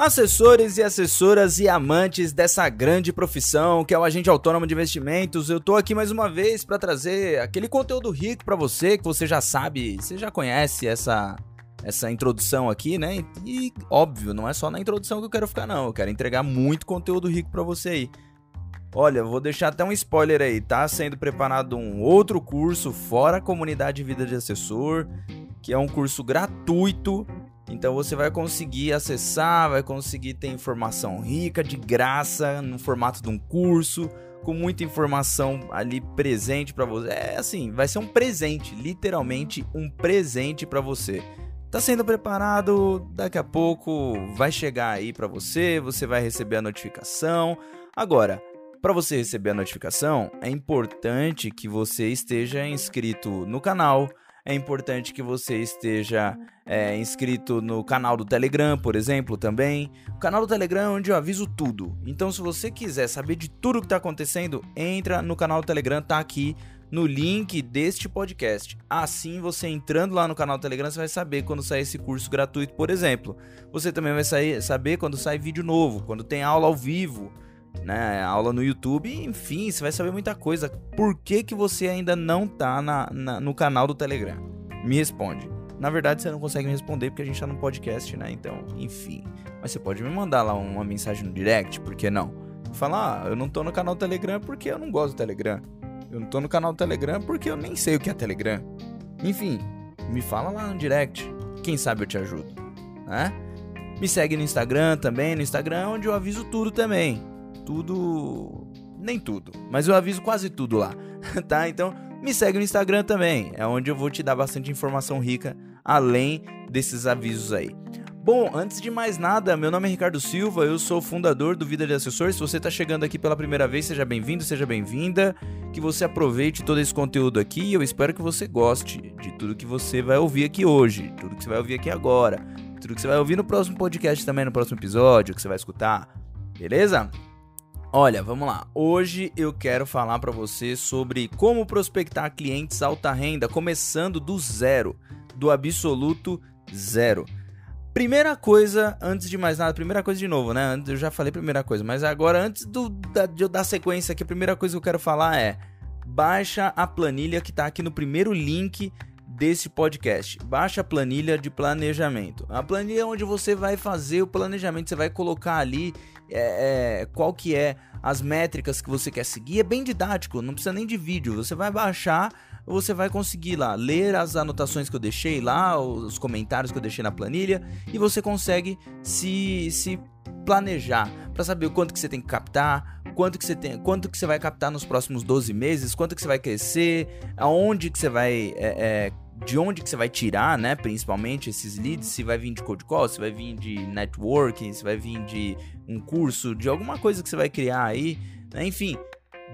Assessores e assessoras e amantes dessa grande profissão que é o agente autônomo de investimentos, eu tô aqui mais uma vez para trazer aquele conteúdo rico para você que você já sabe, você já conhece essa essa introdução aqui, né? E óbvio, não é só na introdução que eu quero ficar não, eu quero entregar muito conteúdo rico para você aí. Olha, vou deixar até um spoiler aí, tá sendo preparado um outro curso fora a comunidade Vida de Assessor, que é um curso gratuito então você vai conseguir acessar, vai conseguir ter informação rica, de graça, no formato de um curso, com muita informação ali presente para você. É assim, vai ser um presente, literalmente um presente para você. Tá sendo preparado, daqui a pouco vai chegar aí para você, você vai receber a notificação. Agora, para você receber a notificação, é importante que você esteja inscrito no canal, é importante que você esteja é, inscrito no canal do Telegram, por exemplo, também. O canal do Telegram é onde eu aviso tudo. Então, se você quiser saber de tudo que está acontecendo, entra no canal do Telegram, tá aqui no link deste podcast. Assim, você entrando lá no canal do Telegram, você vai saber quando sair esse curso gratuito, por exemplo. Você também vai sair, saber quando sai vídeo novo, quando tem aula ao vivo né, aula no YouTube, enfim, você vai saber muita coisa. Por que, que você ainda não tá na, na, no canal do Telegram? Me responde. Na verdade, você não consegue me responder porque a gente tá no podcast, né? Então, enfim. Mas você pode me mandar lá uma mensagem no direct, por que não? Falar, ah, eu não tô no canal do Telegram porque eu não gosto do Telegram. Eu não tô no canal do Telegram porque eu nem sei o que é Telegram. Enfim, me fala lá no direct. Quem sabe eu te ajudo, né? Me segue no Instagram também, no Instagram onde eu aviso tudo também tudo. Nem tudo, mas eu aviso quase tudo lá, tá? Então me segue no Instagram também, é onde eu vou te dar bastante informação rica, além desses avisos aí. Bom, antes de mais nada, meu nome é Ricardo Silva, eu sou fundador do Vida de Assessor. Se você está chegando aqui pela primeira vez, seja bem-vindo, seja bem-vinda. Que você aproveite todo esse conteúdo aqui e eu espero que você goste de tudo que você vai ouvir aqui hoje, tudo que você vai ouvir aqui agora, tudo que você vai ouvir no próximo podcast também, no próximo episódio que você vai escutar. Beleza? Olha, vamos lá. Hoje eu quero falar para você sobre como prospectar clientes alta renda, começando do zero, do absoluto zero. Primeira coisa, antes de mais nada, primeira coisa de novo, né? Eu já falei primeira coisa, mas agora antes do, da, de eu dar sequência aqui, a primeira coisa que eu quero falar é baixa a planilha que está aqui no primeiro link desse podcast. Baixa a planilha de planejamento. A planilha é onde você vai fazer o planejamento, você vai colocar ali é, é, qual que é as métricas que você quer seguir. É bem didático, não precisa nem de vídeo. Você vai baixar, você vai conseguir lá ler as anotações que eu deixei lá, os comentários que eu deixei na planilha e você consegue se, se planejar para saber o quanto que você tem que captar, quanto que você tem, quanto que você vai captar nos próximos 12 meses, quanto que você vai crescer, aonde que você vai é, é, de onde que você vai tirar, né? Principalmente esses leads, se vai vir de cold call, se vai vir de networking, se vai vir de um curso, de alguma coisa que você vai criar aí, né? enfim,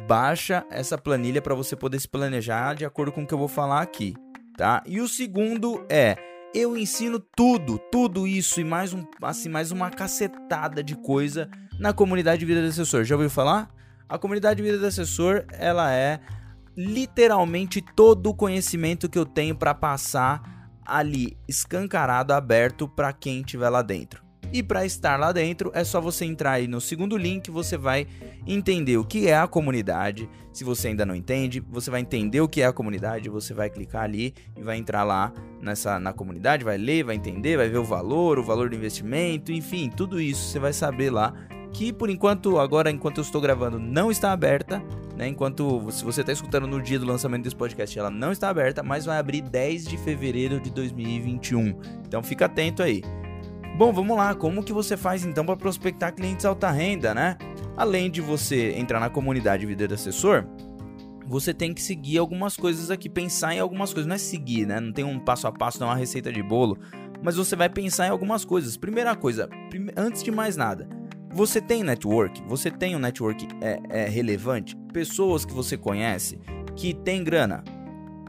baixa essa planilha para você poder se planejar de acordo com o que eu vou falar aqui, tá? E o segundo é eu ensino tudo, tudo isso e mais um, assim, mais uma cacetada de coisa na comunidade Vida de Assessor. Já ouviu falar? A comunidade Vida de Assessor, ela é literalmente todo o conhecimento que eu tenho para passar ali escancarado, aberto para quem estiver lá dentro. E para estar lá dentro é só você entrar aí no segundo link, você vai entender o que é a comunidade. Se você ainda não entende, você vai entender o que é a comunidade, você vai clicar ali e vai entrar lá nessa na comunidade, vai ler, vai entender, vai ver o valor, o valor do investimento, enfim, tudo isso você vai saber lá que por enquanto, agora enquanto eu estou gravando, não está aberta, né? Enquanto se você está escutando no dia do lançamento desse podcast, ela não está aberta, mas vai abrir 10 de fevereiro de 2021. Então fica atento aí. Bom, vamos lá, como que você faz então para prospectar clientes alta renda, né? Além de você entrar na comunidade do Assessor, você tem que seguir algumas coisas aqui, pensar em algumas coisas, não é seguir, né? Não tem um passo a passo, não é uma receita de bolo, mas você vai pensar em algumas coisas. Primeira coisa, antes de mais nada, você tem network? Você tem um network é, é, relevante? Pessoas que você conhece que tem grana?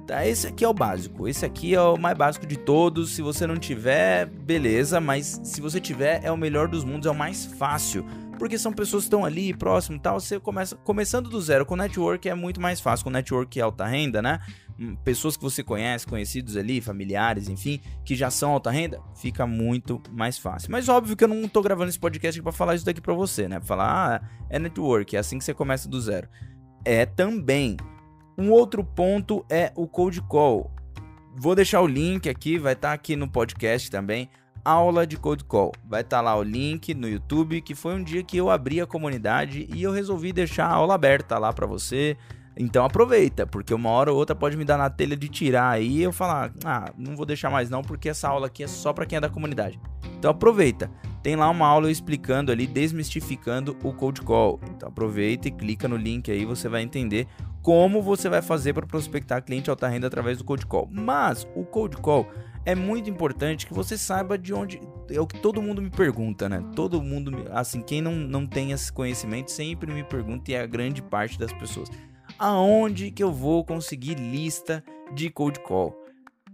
Tá, esse aqui é o básico. Esse aqui é o mais básico de todos. Se você não tiver, beleza, mas se você tiver, é o melhor dos mundos, é o mais fácil. Porque são pessoas que estão ali próximo e tal. Você começa começando do zero com network é muito mais fácil. Com network alta renda, né? Hum, pessoas que você conhece, conhecidos ali, familiares, enfim, que já são alta renda, fica muito mais fácil. Mas óbvio que eu não tô gravando esse podcast para falar isso daqui para você, né? Pra falar, ah, é network, é assim que você começa do zero. É também. Um outro ponto é o cold call. Vou deixar o link aqui, vai estar tá aqui no podcast também aula de Code Call. Vai estar tá lá o link no YouTube, que foi um dia que eu abri a comunidade e eu resolvi deixar a aula aberta lá para você. Então aproveita, porque uma hora ou outra pode me dar na telha de tirar aí e eu falar, ah, não vou deixar mais não, porque essa aula aqui é só para quem é da comunidade. Então aproveita. Tem lá uma aula explicando ali, desmistificando o Code Call. Então aproveita e clica no link aí, você vai entender como você vai fazer para prospectar cliente alta renda através do Code Call. Mas o Code Call é muito importante que você saiba de onde. É o que todo mundo me pergunta, né? Todo mundo, assim, quem não, não tem esse conhecimento sempre me pergunta, e é a grande parte das pessoas. Aonde que eu vou conseguir lista de cold call?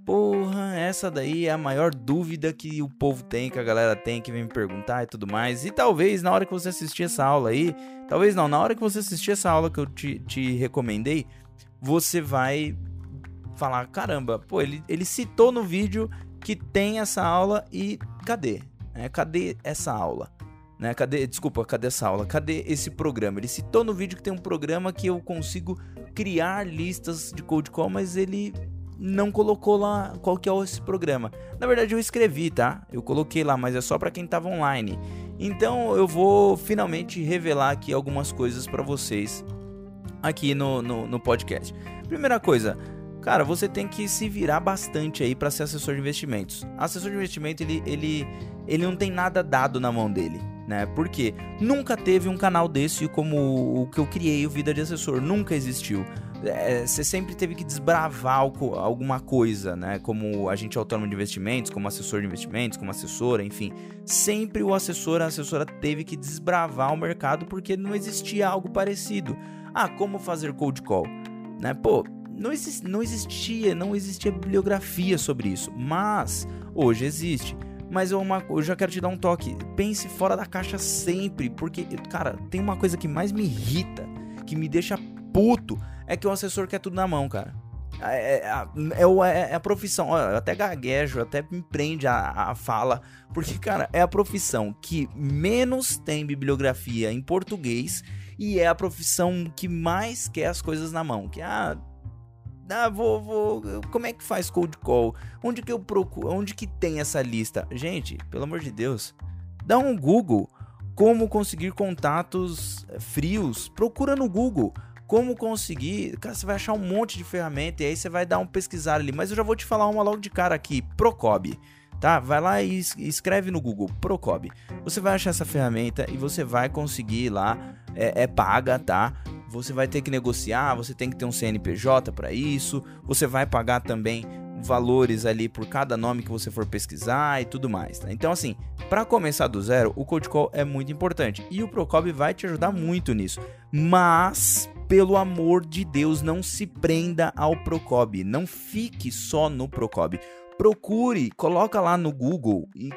Porra, essa daí é a maior dúvida que o povo tem, que a galera tem, que vem me perguntar e tudo mais. E talvez na hora que você assistir essa aula aí, talvez não, na hora que você assistir essa aula que eu te, te recomendei, você vai falar, caramba, pô, ele, ele citou no vídeo que tem essa aula e cadê? É, cadê essa aula? Né? Cadê, desculpa, cadê essa aula? Cadê esse programa? Ele citou no vídeo que tem um programa que eu consigo criar listas de cold call, mas ele não colocou lá qual que é esse programa. Na verdade eu escrevi, tá? Eu coloquei lá, mas é só para quem tava online. Então eu vou finalmente revelar aqui algumas coisas para vocês aqui no, no, no podcast. Primeira coisa, Cara, você tem que se virar bastante aí para ser assessor de investimentos. Assessor de investimento, ele, ele, ele não tem nada dado na mão dele, né? Porque nunca teve um canal desse como o que eu criei, o Vida de Assessor. Nunca existiu. É, você sempre teve que desbravar alguma coisa, né? Como agente autônomo de investimentos, como assessor de investimentos, como assessora, enfim. Sempre o assessor, a assessora teve que desbravar o mercado porque não existia algo parecido. Ah, como fazer cold call? Né? Pô, não, exist, não existia, não existia bibliografia sobre isso, mas hoje existe. Mas eu, uma, eu já quero te dar um toque. Pense fora da caixa sempre, porque, cara, tem uma coisa que mais me irrita, que me deixa puto, é que o assessor quer tudo na mão, cara. É, é, é, é, é a profissão, eu até gaguejo, até me prende a, a fala, porque, cara, é a profissão que menos tem bibliografia em português e é a profissão que mais quer as coisas na mão. Que, ah, ah, vou, vou. Como é que faz cold call? Onde que eu procuro? Onde que tem essa lista? Gente, pelo amor de Deus, dá um Google. Como conseguir contatos eh, frios? Procura no Google. Como conseguir? Cara, você vai achar um monte de ferramenta e aí você vai dar um pesquisar ali. Mas eu já vou te falar uma logo de cara aqui: Procob tá? Vai lá e escreve no Google Procob. Você vai achar essa ferramenta e você vai conseguir lá, é, é paga, tá? Você vai ter que negociar, você tem que ter um CNPJ para isso, você vai pagar também valores ali por cada nome que você for pesquisar e tudo mais. Tá? Então, assim, para começar do zero, o Code Call é muito importante e o Procob vai te ajudar muito nisso. Mas, pelo amor de Deus, não se prenda ao Procob, não fique só no Procob procure, coloca lá no Google e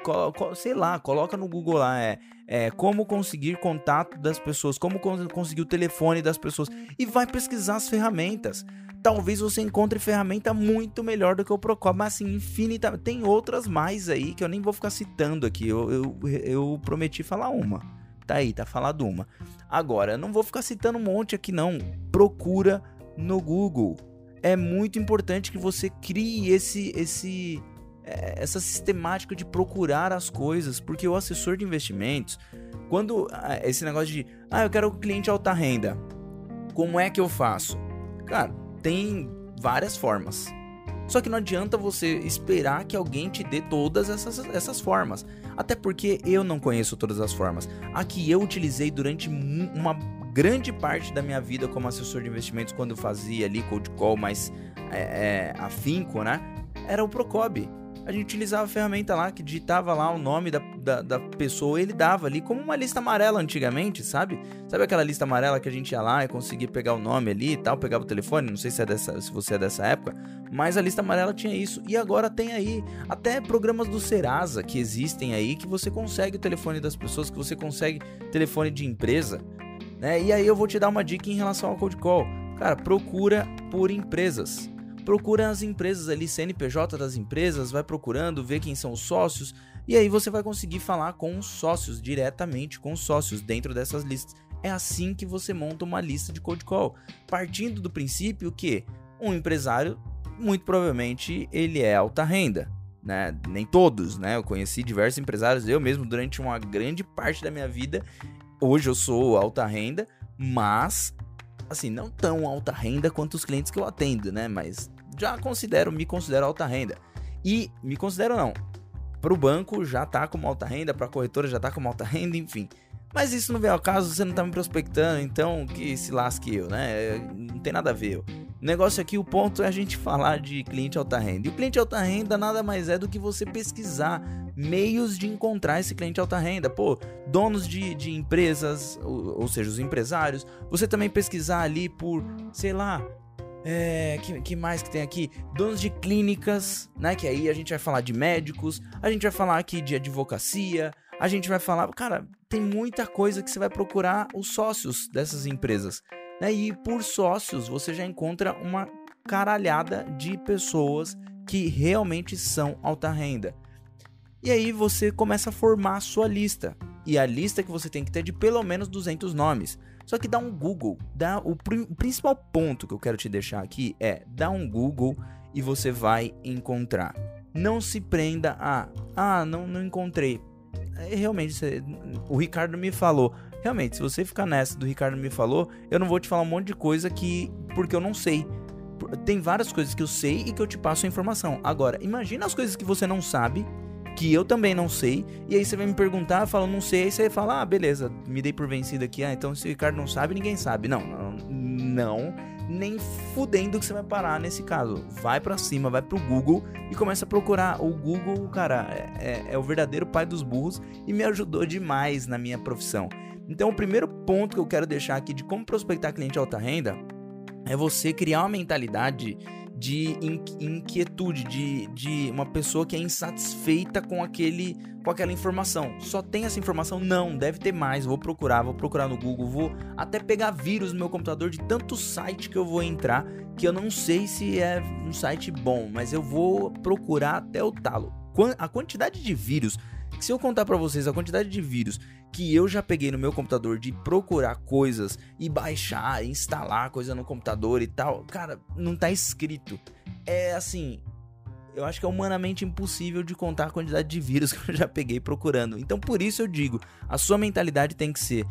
sei lá, coloca no Google lá é, é como conseguir contato das pessoas, como conseguir o telefone das pessoas e vai pesquisar as ferramentas. Talvez você encontre ferramenta muito melhor do que o Procop, mas assim, infinita. Tem outras mais aí que eu nem vou ficar citando aqui. Eu, eu, eu prometi falar uma. Tá aí, tá falado uma. Agora, eu não vou ficar citando um monte aqui, não. Procura no Google é muito importante que você crie esse esse essa sistemática de procurar as coisas, porque o assessor de investimentos, quando ah, esse negócio de, ah, eu quero um cliente alta renda, como é que eu faço? Cara, tem várias formas. Só que não adianta você esperar que alguém te dê todas essas, essas formas. Até porque eu não conheço todas as formas. A que eu utilizei durante uma grande parte da minha vida como assessor de investimentos, quando eu fazia ali cold call mais é, é, afinco, né? Era o Procob. A gente utilizava a ferramenta lá que digitava lá o nome da, da, da, pessoa, ele dava ali como uma lista amarela antigamente, sabe? Sabe aquela lista amarela que a gente ia lá e conseguia pegar o nome ali e tal, pegava o telefone, não sei se, é dessa, se você é dessa época, mas a lista amarela tinha isso. E agora tem aí até programas do Serasa que existem aí que você consegue o telefone das pessoas, que você consegue telefone de empresa. Né? E aí eu vou te dar uma dica em relação ao cold call. Cara, procura por empresas. Procura as empresas ali, CNPJ das empresas, vai procurando, vê quem são os sócios, e aí você vai conseguir falar com os sócios, diretamente com os sócios dentro dessas listas. É assim que você monta uma lista de cold call, partindo do princípio que um empresário, muito provavelmente, ele é alta renda. Né? Nem todos, né? Eu conheci diversos empresários, eu mesmo, durante uma grande parte da minha vida. Hoje eu sou alta renda, mas, assim, não tão alta renda quanto os clientes que eu atendo, né? Mas já considero, me considero alta renda. E me considero não. Para o banco já tá como alta renda, para a corretora já tá como alta renda, enfim. Mas isso não vem ao caso, você não tá me prospectando, então que se lasque eu, né? Não tem nada a ver. O negócio aqui, o ponto é a gente falar de cliente alta renda. E o cliente alta renda nada mais é do que você pesquisar meios de encontrar esse cliente alta renda. Pô, donos de, de empresas, ou, ou seja, os empresários. Você também pesquisar ali por, sei lá, é, que, que, mais que tem aqui? Donos de clínicas, né? Que aí a gente vai falar de médicos, a gente vai falar aqui de advocacia, a gente vai falar. Cara, tem muita coisa que você vai procurar os sócios dessas empresas. Né? E por sócios você já encontra uma caralhada de pessoas que realmente são alta renda. E aí você começa a formar a sua lista. E a lista que você tem que ter de pelo menos 200 nomes. Só que dá um Google, dá o, o principal ponto que eu quero te deixar aqui é dá um Google e você vai encontrar. Não se prenda a ah, não não encontrei. É, realmente você, o Ricardo me falou. Realmente, se você ficar nessa do Ricardo me falou, eu não vou te falar um monte de coisa que porque eu não sei. Tem várias coisas que eu sei e que eu te passo a informação. Agora, imagina as coisas que você não sabe que eu também não sei, e aí você vai me perguntar, fala, não sei, aí você fala, ah, beleza, me dei por vencido aqui, ah, então se o Ricardo não sabe, ninguém sabe. Não, não, nem fudendo que você vai parar nesse caso. Vai para cima, vai pro Google e começa a procurar. O Google, cara, é, é, é o verdadeiro pai dos burros e me ajudou demais na minha profissão. Então, o primeiro ponto que eu quero deixar aqui de como prospectar cliente alta renda é você criar uma mentalidade de inquietude, de, de uma pessoa que é insatisfeita com aquele com aquela informação. Só tem essa informação? Não, deve ter mais. Vou procurar, vou procurar no Google, vou até pegar vírus no meu computador de tanto site que eu vou entrar que eu não sei se é um site bom, mas eu vou procurar até o talo. A quantidade de vírus se eu contar para vocês a quantidade de vírus que eu já peguei no meu computador de procurar coisas e baixar, instalar coisa no computador e tal, cara, não tá escrito. É assim, eu acho que é humanamente impossível de contar a quantidade de vírus que eu já peguei procurando. Então, por isso eu digo, a sua mentalidade tem que ser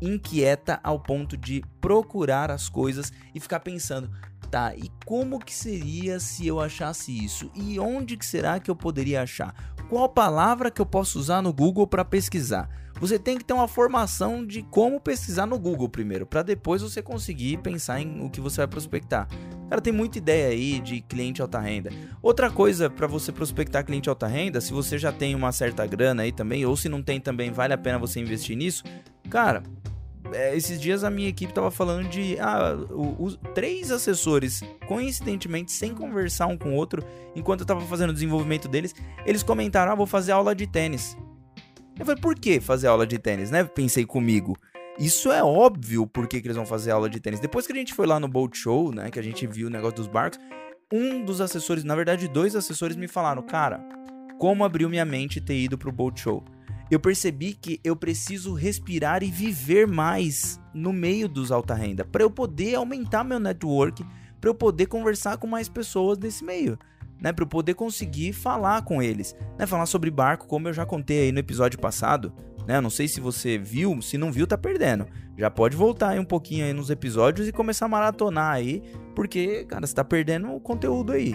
inquieta ao ponto de procurar as coisas e ficar pensando, tá, e como que seria se eu achasse isso? E onde que será que eu poderia achar? Qual palavra que eu posso usar no Google para pesquisar? Você tem que ter uma formação de como pesquisar no Google primeiro, para depois você conseguir pensar em o que você vai prospectar. Cara, tem muita ideia aí de cliente alta renda. Outra coisa para você prospectar cliente alta renda, se você já tem uma certa grana aí também, ou se não tem também, vale a pena você investir nisso. Cara, é, esses dias a minha equipe tava falando de ah, os três assessores, coincidentemente, sem conversar um com o outro, enquanto eu tava fazendo o desenvolvimento deles, eles comentaram: ah, vou fazer aula de tênis. Eu falei, por que fazer aula de tênis, né? Pensei comigo. Isso é óbvio por que, eles vão fazer aula de tênis. Depois que a gente foi lá no Boat Show, né? Que a gente viu o negócio dos barcos, um dos assessores, na verdade, dois assessores me falaram, cara, como abriu minha mente ter ido pro Boat Show eu percebi que eu preciso respirar e viver mais no meio dos alta renda para eu poder aumentar meu network, para eu poder conversar com mais pessoas nesse meio, né, para eu poder conseguir falar com eles, né, falar sobre barco, como eu já contei aí no episódio passado, né? Não sei se você viu, se não viu tá perdendo. Já pode voltar aí um pouquinho aí nos episódios e começar a maratonar aí, porque cara, você tá perdendo o conteúdo aí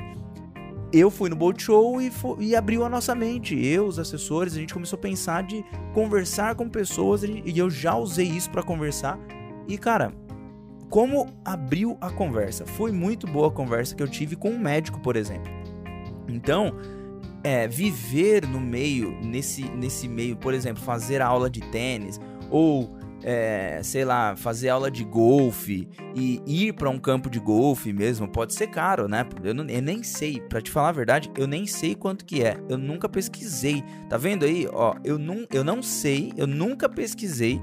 eu fui no Bolt Show e, e, abriu a nossa mente. Eu, os assessores, a gente começou a pensar de conversar com pessoas e eu já usei isso para conversar. E cara, como abriu a conversa? Foi muito boa a conversa que eu tive com um médico, por exemplo. Então, é, viver no meio, nesse, nesse meio, por exemplo, fazer aula de tênis ou é, sei lá, fazer aula de golfe e ir para um campo de golfe mesmo, pode ser caro, né? Eu, não, eu nem sei, para te falar a verdade, eu nem sei quanto que é. Eu nunca pesquisei. Tá vendo aí? Ó, eu não, eu não sei, eu nunca pesquisei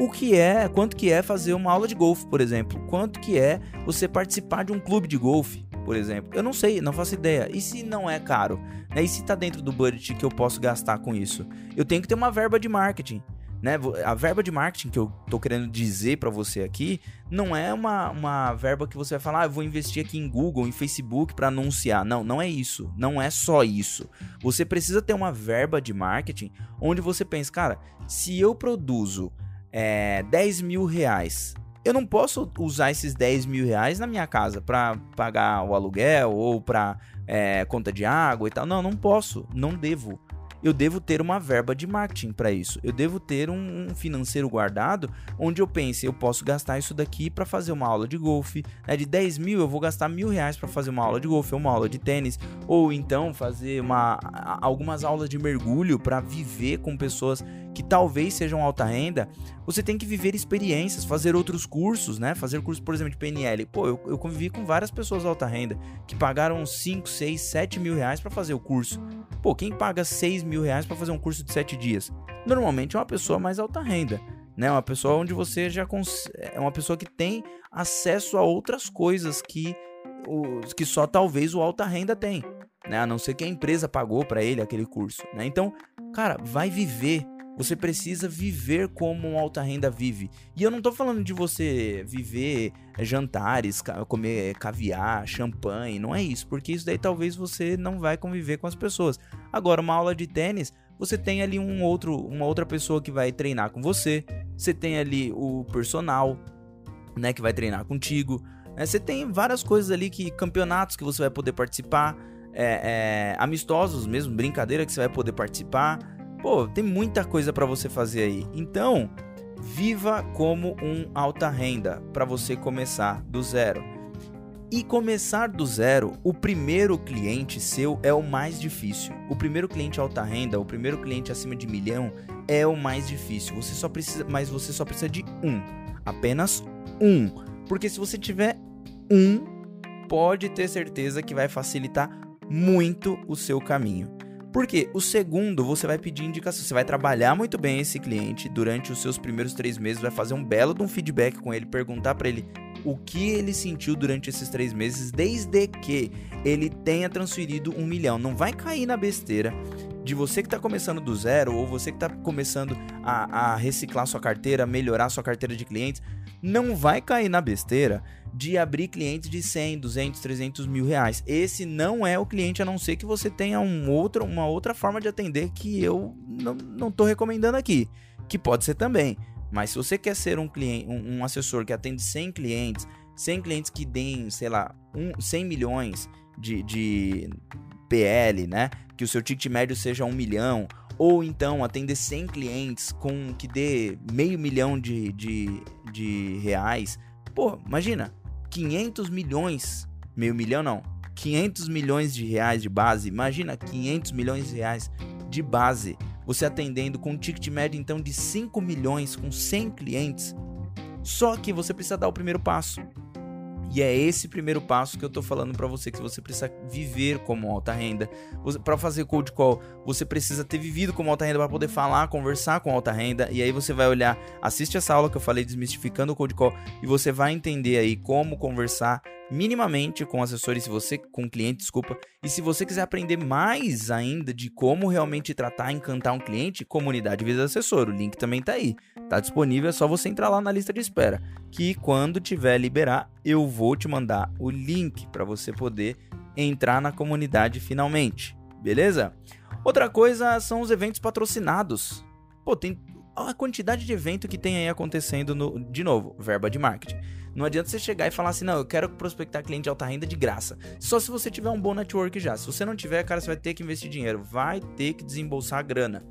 o que é, quanto que é fazer uma aula de golfe, por exemplo. Quanto que é você participar de um clube de golfe. por exemplo. Eu não sei, não faço ideia. E se não é caro? Né? E se tá dentro do budget que eu posso gastar com isso? Eu tenho que ter uma verba de marketing. Né? A verba de marketing que eu tô querendo dizer para você aqui não é uma, uma verba que você vai falar, ah, eu vou investir aqui em Google, em Facebook para anunciar. Não, não é isso. Não é só isso. Você precisa ter uma verba de marketing onde você pensa, cara, se eu produzo é, 10 mil reais eu não posso usar esses 10 mil reais na minha casa para pagar o aluguel ou para é, conta de água e tal. Não, não posso, não devo eu devo ter uma verba de marketing para isso. Eu devo ter um, um, financeiro guardado onde eu pense, eu posso gastar isso daqui para fazer uma aula de golfe. Né? De 10 mil, eu vou gastar mil reais para fazer uma aula de golfe ou uma aula de tênis. Ou então fazer uma, algumas aulas de mergulho para viver com pessoas que talvez sejam alta renda. Você tem que viver experiências, fazer outros cursos, né? Fazer curso, por exemplo, de PNL. Pô, eu, eu convivi com várias pessoas alta renda que pagaram 5, 6, 7 mil reais para fazer o curso. Pô, quem paga 6 mil reais para fazer um curso de 7 dias? Normalmente é uma pessoa mais alta renda, né? Uma pessoa onde você já cons... é uma pessoa que tem acesso a outras coisas que os que só talvez o alta renda tem, né? A não ser que a empresa pagou para ele aquele curso, né? Então, cara, vai viver você precisa viver como um alta renda vive. E eu não tô falando de você viver eh, jantares, comer caviar, champanhe, não é isso, porque isso daí talvez você não vai conviver com as pessoas. Agora, uma aula de tênis, você tem ali um outro, uma outra pessoa que vai treinar com você, você tem ali o personal, né, que vai treinar contigo. Né? Você tem várias coisas ali que campeonatos que você vai poder participar, é, é, amistosos mesmo, brincadeira que você vai poder participar. Pô, tem muita coisa para você fazer aí. Então, viva como um alta renda para você começar do zero. E começar do zero, o primeiro cliente seu é o mais difícil. O primeiro cliente alta renda, o primeiro cliente acima de milhão é o mais difícil. Você só precisa, mas você só precisa de um, apenas um. Porque se você tiver um, pode ter certeza que vai facilitar muito o seu caminho. Porque o segundo, você vai pedir indicação, você vai trabalhar muito bem esse cliente durante os seus primeiros três meses, vai fazer um belo de um feedback com ele, perguntar para ele o que ele sentiu durante esses três meses, desde que ele tenha transferido um milhão. Não vai cair na besteira de você que está começando do zero ou você que está começando a, a reciclar sua carteira, melhorar sua carteira de clientes não vai cair na besteira de abrir clientes de 100, 200, 300 mil reais. Esse não é o cliente, a não ser que você tenha um outro, uma outra forma de atender que eu não estou recomendando aqui, que pode ser também. Mas se você quer ser um cliente, um, um assessor que atende 100 clientes, 100 clientes que deem, sei lá, um, 100 milhões de, de PL, né? Que o seu ticket médio seja um milhão, ou então atender 100 clientes com que dê meio milhão de, de, de reais. Pô, imagina, 500 milhões, meio milhão não, 500 milhões de reais de base, imagina 500 milhões de reais de base, você atendendo com um ticket médio então de 5 milhões com 100 clientes. Só que você precisa dar o primeiro passo. E é esse primeiro passo que eu tô falando para você que você precisa viver como alta renda. Para fazer cold call, você precisa ter vivido como alta renda para poder falar, conversar com alta renda. E aí você vai olhar, assiste essa aula que eu falei desmistificando o cold call e você vai entender aí como conversar minimamente com assessores, se você com cliente, desculpa. E se você quiser aprender mais ainda de como realmente tratar e encantar um cliente, comunidade Vida Assessor, o link também tá aí. Tá disponível, é só você entrar lá na lista de espera, que quando tiver liberar, eu vou te mandar o link para você poder entrar na comunidade finalmente. Beleza? Outra coisa são os eventos patrocinados. Pô, tem a quantidade de evento que tem aí acontecendo no, de novo, verba de marketing. Não adianta você chegar e falar assim, não, eu quero prospectar cliente de alta renda de graça. Só se você tiver um bom network já. Se você não tiver, cara, você vai ter que investir dinheiro, vai ter que desembolsar a grana.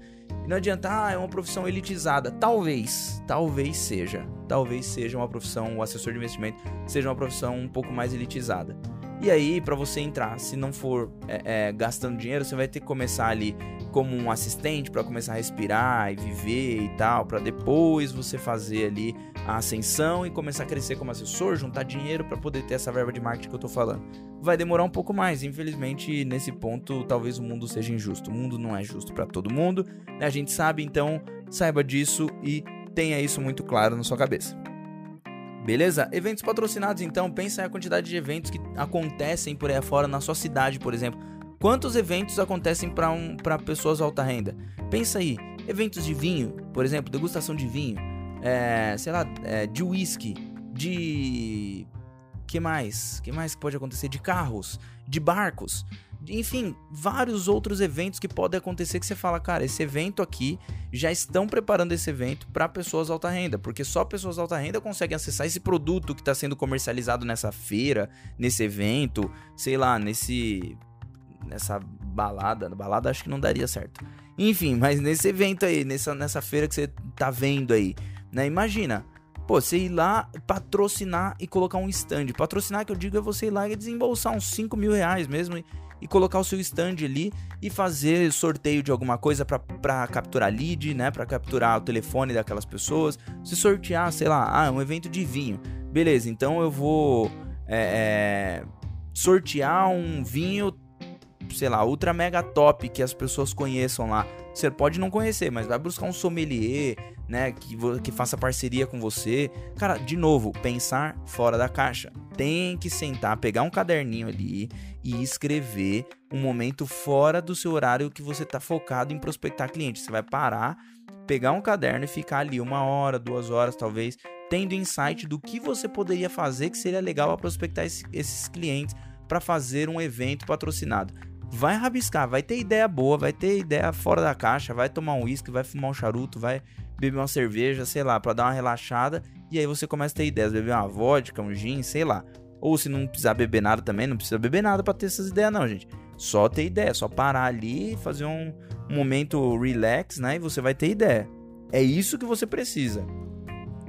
E não adianta, ah, é uma profissão elitizada. Talvez, talvez seja. Talvez seja uma profissão, o assessor de investimento seja uma profissão um pouco mais elitizada. E aí, para você entrar, se não for é, é, gastando dinheiro, você vai ter que começar ali como um assistente para começar a respirar e viver e tal, para depois você fazer ali a ascensão e começar a crescer como assessor, juntar dinheiro para poder ter essa verba de marketing que eu tô falando. Vai demorar um pouco mais, infelizmente, nesse ponto, talvez o mundo seja injusto. O mundo não é justo para todo mundo, né? a gente sabe, então saiba disso e tenha isso muito claro na sua cabeça. Beleza? Eventos patrocinados, então, pensa a quantidade de eventos que acontecem por aí fora na sua cidade, por exemplo. Quantos eventos acontecem para um, pessoas alta renda? Pensa aí, eventos de vinho, por exemplo, degustação de vinho, é, sei lá, é, de whisky, de. que mais? que mais pode acontecer? De carros, de barcos enfim, vários outros eventos que podem acontecer que você fala, cara, esse evento aqui já estão preparando esse evento para pessoas alta renda, porque só pessoas alta renda conseguem acessar esse produto que está sendo comercializado nessa feira, nesse evento, sei lá, nesse nessa balada, balada acho que não daria certo. Enfim, mas nesse evento aí, nessa, nessa feira que você tá vendo aí, né? Imagina, pô, você ir lá patrocinar e colocar um stand. Patrocinar que eu digo é você ir lá e desembolsar uns 5 mil reais mesmo e colocar o seu stand ali e fazer sorteio de alguma coisa para capturar lead, né? Para capturar o telefone daquelas pessoas. Se sortear, sei lá, ah, um evento de vinho. Beleza, então eu vou é, é, sortear um vinho, sei lá, ultra mega top que as pessoas conheçam lá. Você pode não conhecer, mas vai buscar um sommelier, né, que, que faça parceria com você. Cara, de novo, pensar fora da caixa. Tem que sentar, pegar um caderninho ali e escrever um momento fora do seu horário que você está focado em prospectar clientes. Você vai parar, pegar um caderno e ficar ali uma hora, duas horas talvez, tendo insight do que você poderia fazer que seria legal para prospectar esse, esses clientes para fazer um evento patrocinado vai rabiscar, vai ter ideia boa, vai ter ideia fora da caixa, vai tomar um uísque, vai fumar um charuto, vai beber uma cerveja, sei lá, para dar uma relaxada, e aí você começa a ter ideias, beber uma vodka, um gin, sei lá. Ou se não precisar beber nada também, não precisa beber nada para ter essas ideias não, gente. Só ter ideia, só parar ali, fazer um, momento relax, né, e você vai ter ideia. É isso que você precisa.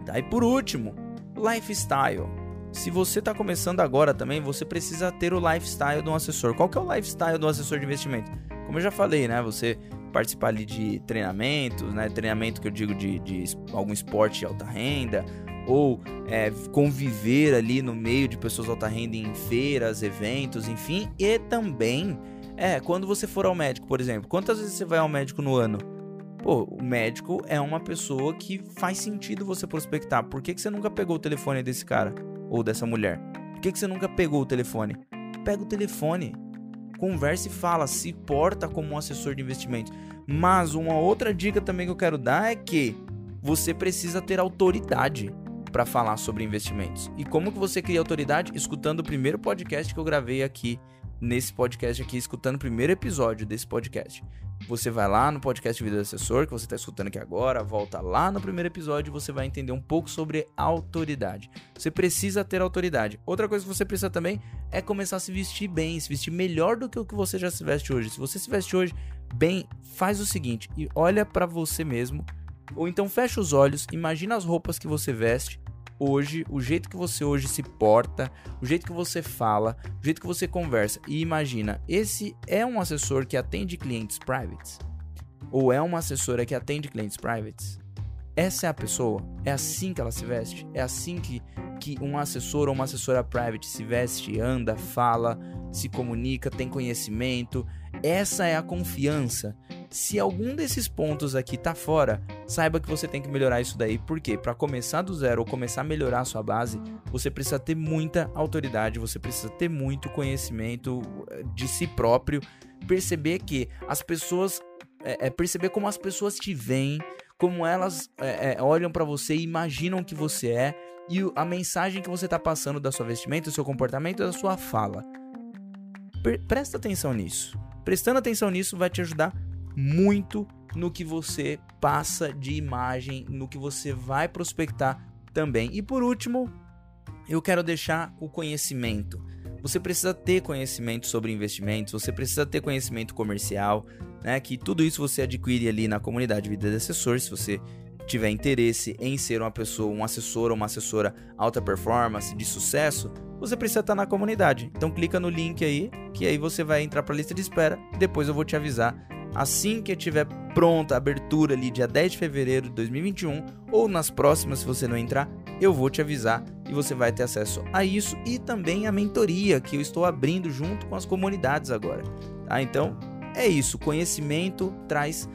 Daí por último, lifestyle. Se você está começando agora também, você precisa ter o lifestyle de um assessor. Qual que é o lifestyle do assessor de investimento? Como eu já falei, né? Você participar ali de treinamentos, né? Treinamento que eu digo de, de algum esporte de alta renda, ou é, conviver ali no meio de pessoas alta renda em feiras, eventos, enfim, e também é quando você for ao médico, por exemplo, quantas vezes você vai ao médico no ano? Pô, o médico é uma pessoa que faz sentido você prospectar. Por que, que você nunca pegou o telefone desse cara? Ou dessa mulher? Por que, que você nunca pegou o telefone? Pega o telefone, conversa e fala, se porta como um assessor de investimento. Mas uma outra dica também que eu quero dar é que você precisa ter autoridade para falar sobre investimentos. E como que você cria autoridade? Escutando o primeiro podcast que eu gravei aqui nesse podcast aqui, escutando o primeiro episódio desse podcast. Você vai lá no podcast Vida do Assessor, que você está escutando aqui agora, volta lá no primeiro episódio e você vai entender um pouco sobre autoridade. Você precisa ter autoridade. Outra coisa que você precisa também é começar a se vestir bem, se vestir melhor do que o que você já se veste hoje. Se você se veste hoje bem, faz o seguinte e olha para você mesmo, ou então fecha os olhos, imagina as roupas que você veste hoje, o jeito que você hoje se porta, o jeito que você fala, o jeito que você conversa. E imagina, esse é um assessor que atende clientes privates? Ou é uma assessora que atende clientes privates? Essa é a pessoa? É assim que ela se veste? É assim que, que um assessor ou uma assessora private se veste, anda, fala, se comunica, tem conhecimento? Essa é a confiança se algum desses pontos aqui tá fora, saiba que você tem que melhorar isso daí, porque para começar do zero ou começar a melhorar a sua base, você precisa ter muita autoridade, você precisa ter muito conhecimento eh, de si próprio, perceber que as pessoas é, é perceber como as pessoas te veem, como elas é, é, olham para você e imaginam que você é e a mensagem que você tá passando da sua vestimenta, do seu comportamento, da sua fala. Presta atenção nisso. Prestando atenção nisso vai te ajudar muito no que você passa de imagem, no que você vai prospectar também. E por último, eu quero deixar o conhecimento. Você precisa ter conhecimento sobre investimentos, você precisa ter conhecimento comercial, né? Que tudo isso você adquire ali na comunidade Vida de Assessor, se você tiver interesse em ser uma pessoa, um assessor ou uma assessora alta performance de sucesso, você precisa estar na comunidade. Então clica no link aí, que aí você vai entrar para a lista de espera depois eu vou te avisar Assim que tiver pronta a abertura ali dia 10 de fevereiro de 2021 ou nas próximas se você não entrar, eu vou te avisar e você vai ter acesso a isso e também a mentoria que eu estou abrindo junto com as comunidades agora. Tá? Então é isso, conhecimento traz,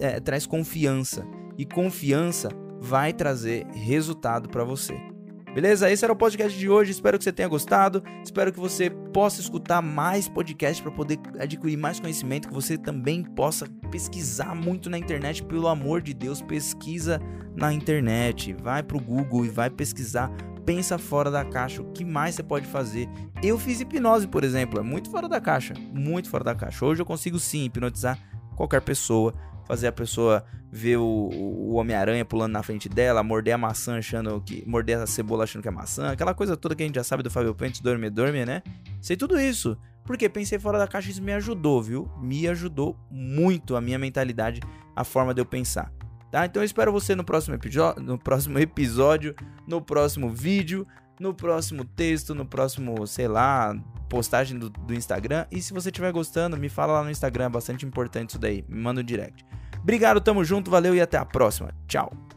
é, traz confiança e confiança vai trazer resultado para você. Beleza? Esse era o podcast de hoje. Espero que você tenha gostado. Espero que você possa escutar mais podcasts para poder adquirir mais conhecimento, que você também possa pesquisar muito na internet. Pelo amor de Deus, pesquisa na internet. Vai pro Google e vai pesquisar. Pensa fora da caixa. O que mais você pode fazer? Eu fiz hipnose, por exemplo. É muito fora da caixa. Muito fora da caixa. Hoje eu consigo sim hipnotizar qualquer pessoa fazer a pessoa ver o, o Homem-Aranha pulando na frente dela, morder a maçã achando que. morder a cebola achando que é maçã, aquela coisa toda que a gente já sabe do Fábio Pentes, dorme, dorme, né? Sei tudo isso. Porque pensei fora da caixa, isso me ajudou, viu? Me ajudou muito a minha mentalidade, a forma de eu pensar. Tá? Então eu espero você no próximo, no próximo episódio, no próximo vídeo, no próximo texto, no próximo, sei lá, postagem do, do Instagram. E se você estiver gostando, me fala lá no Instagram, é bastante importante isso daí. Me manda um direct. Obrigado, tamo junto, valeu e até a próxima. Tchau.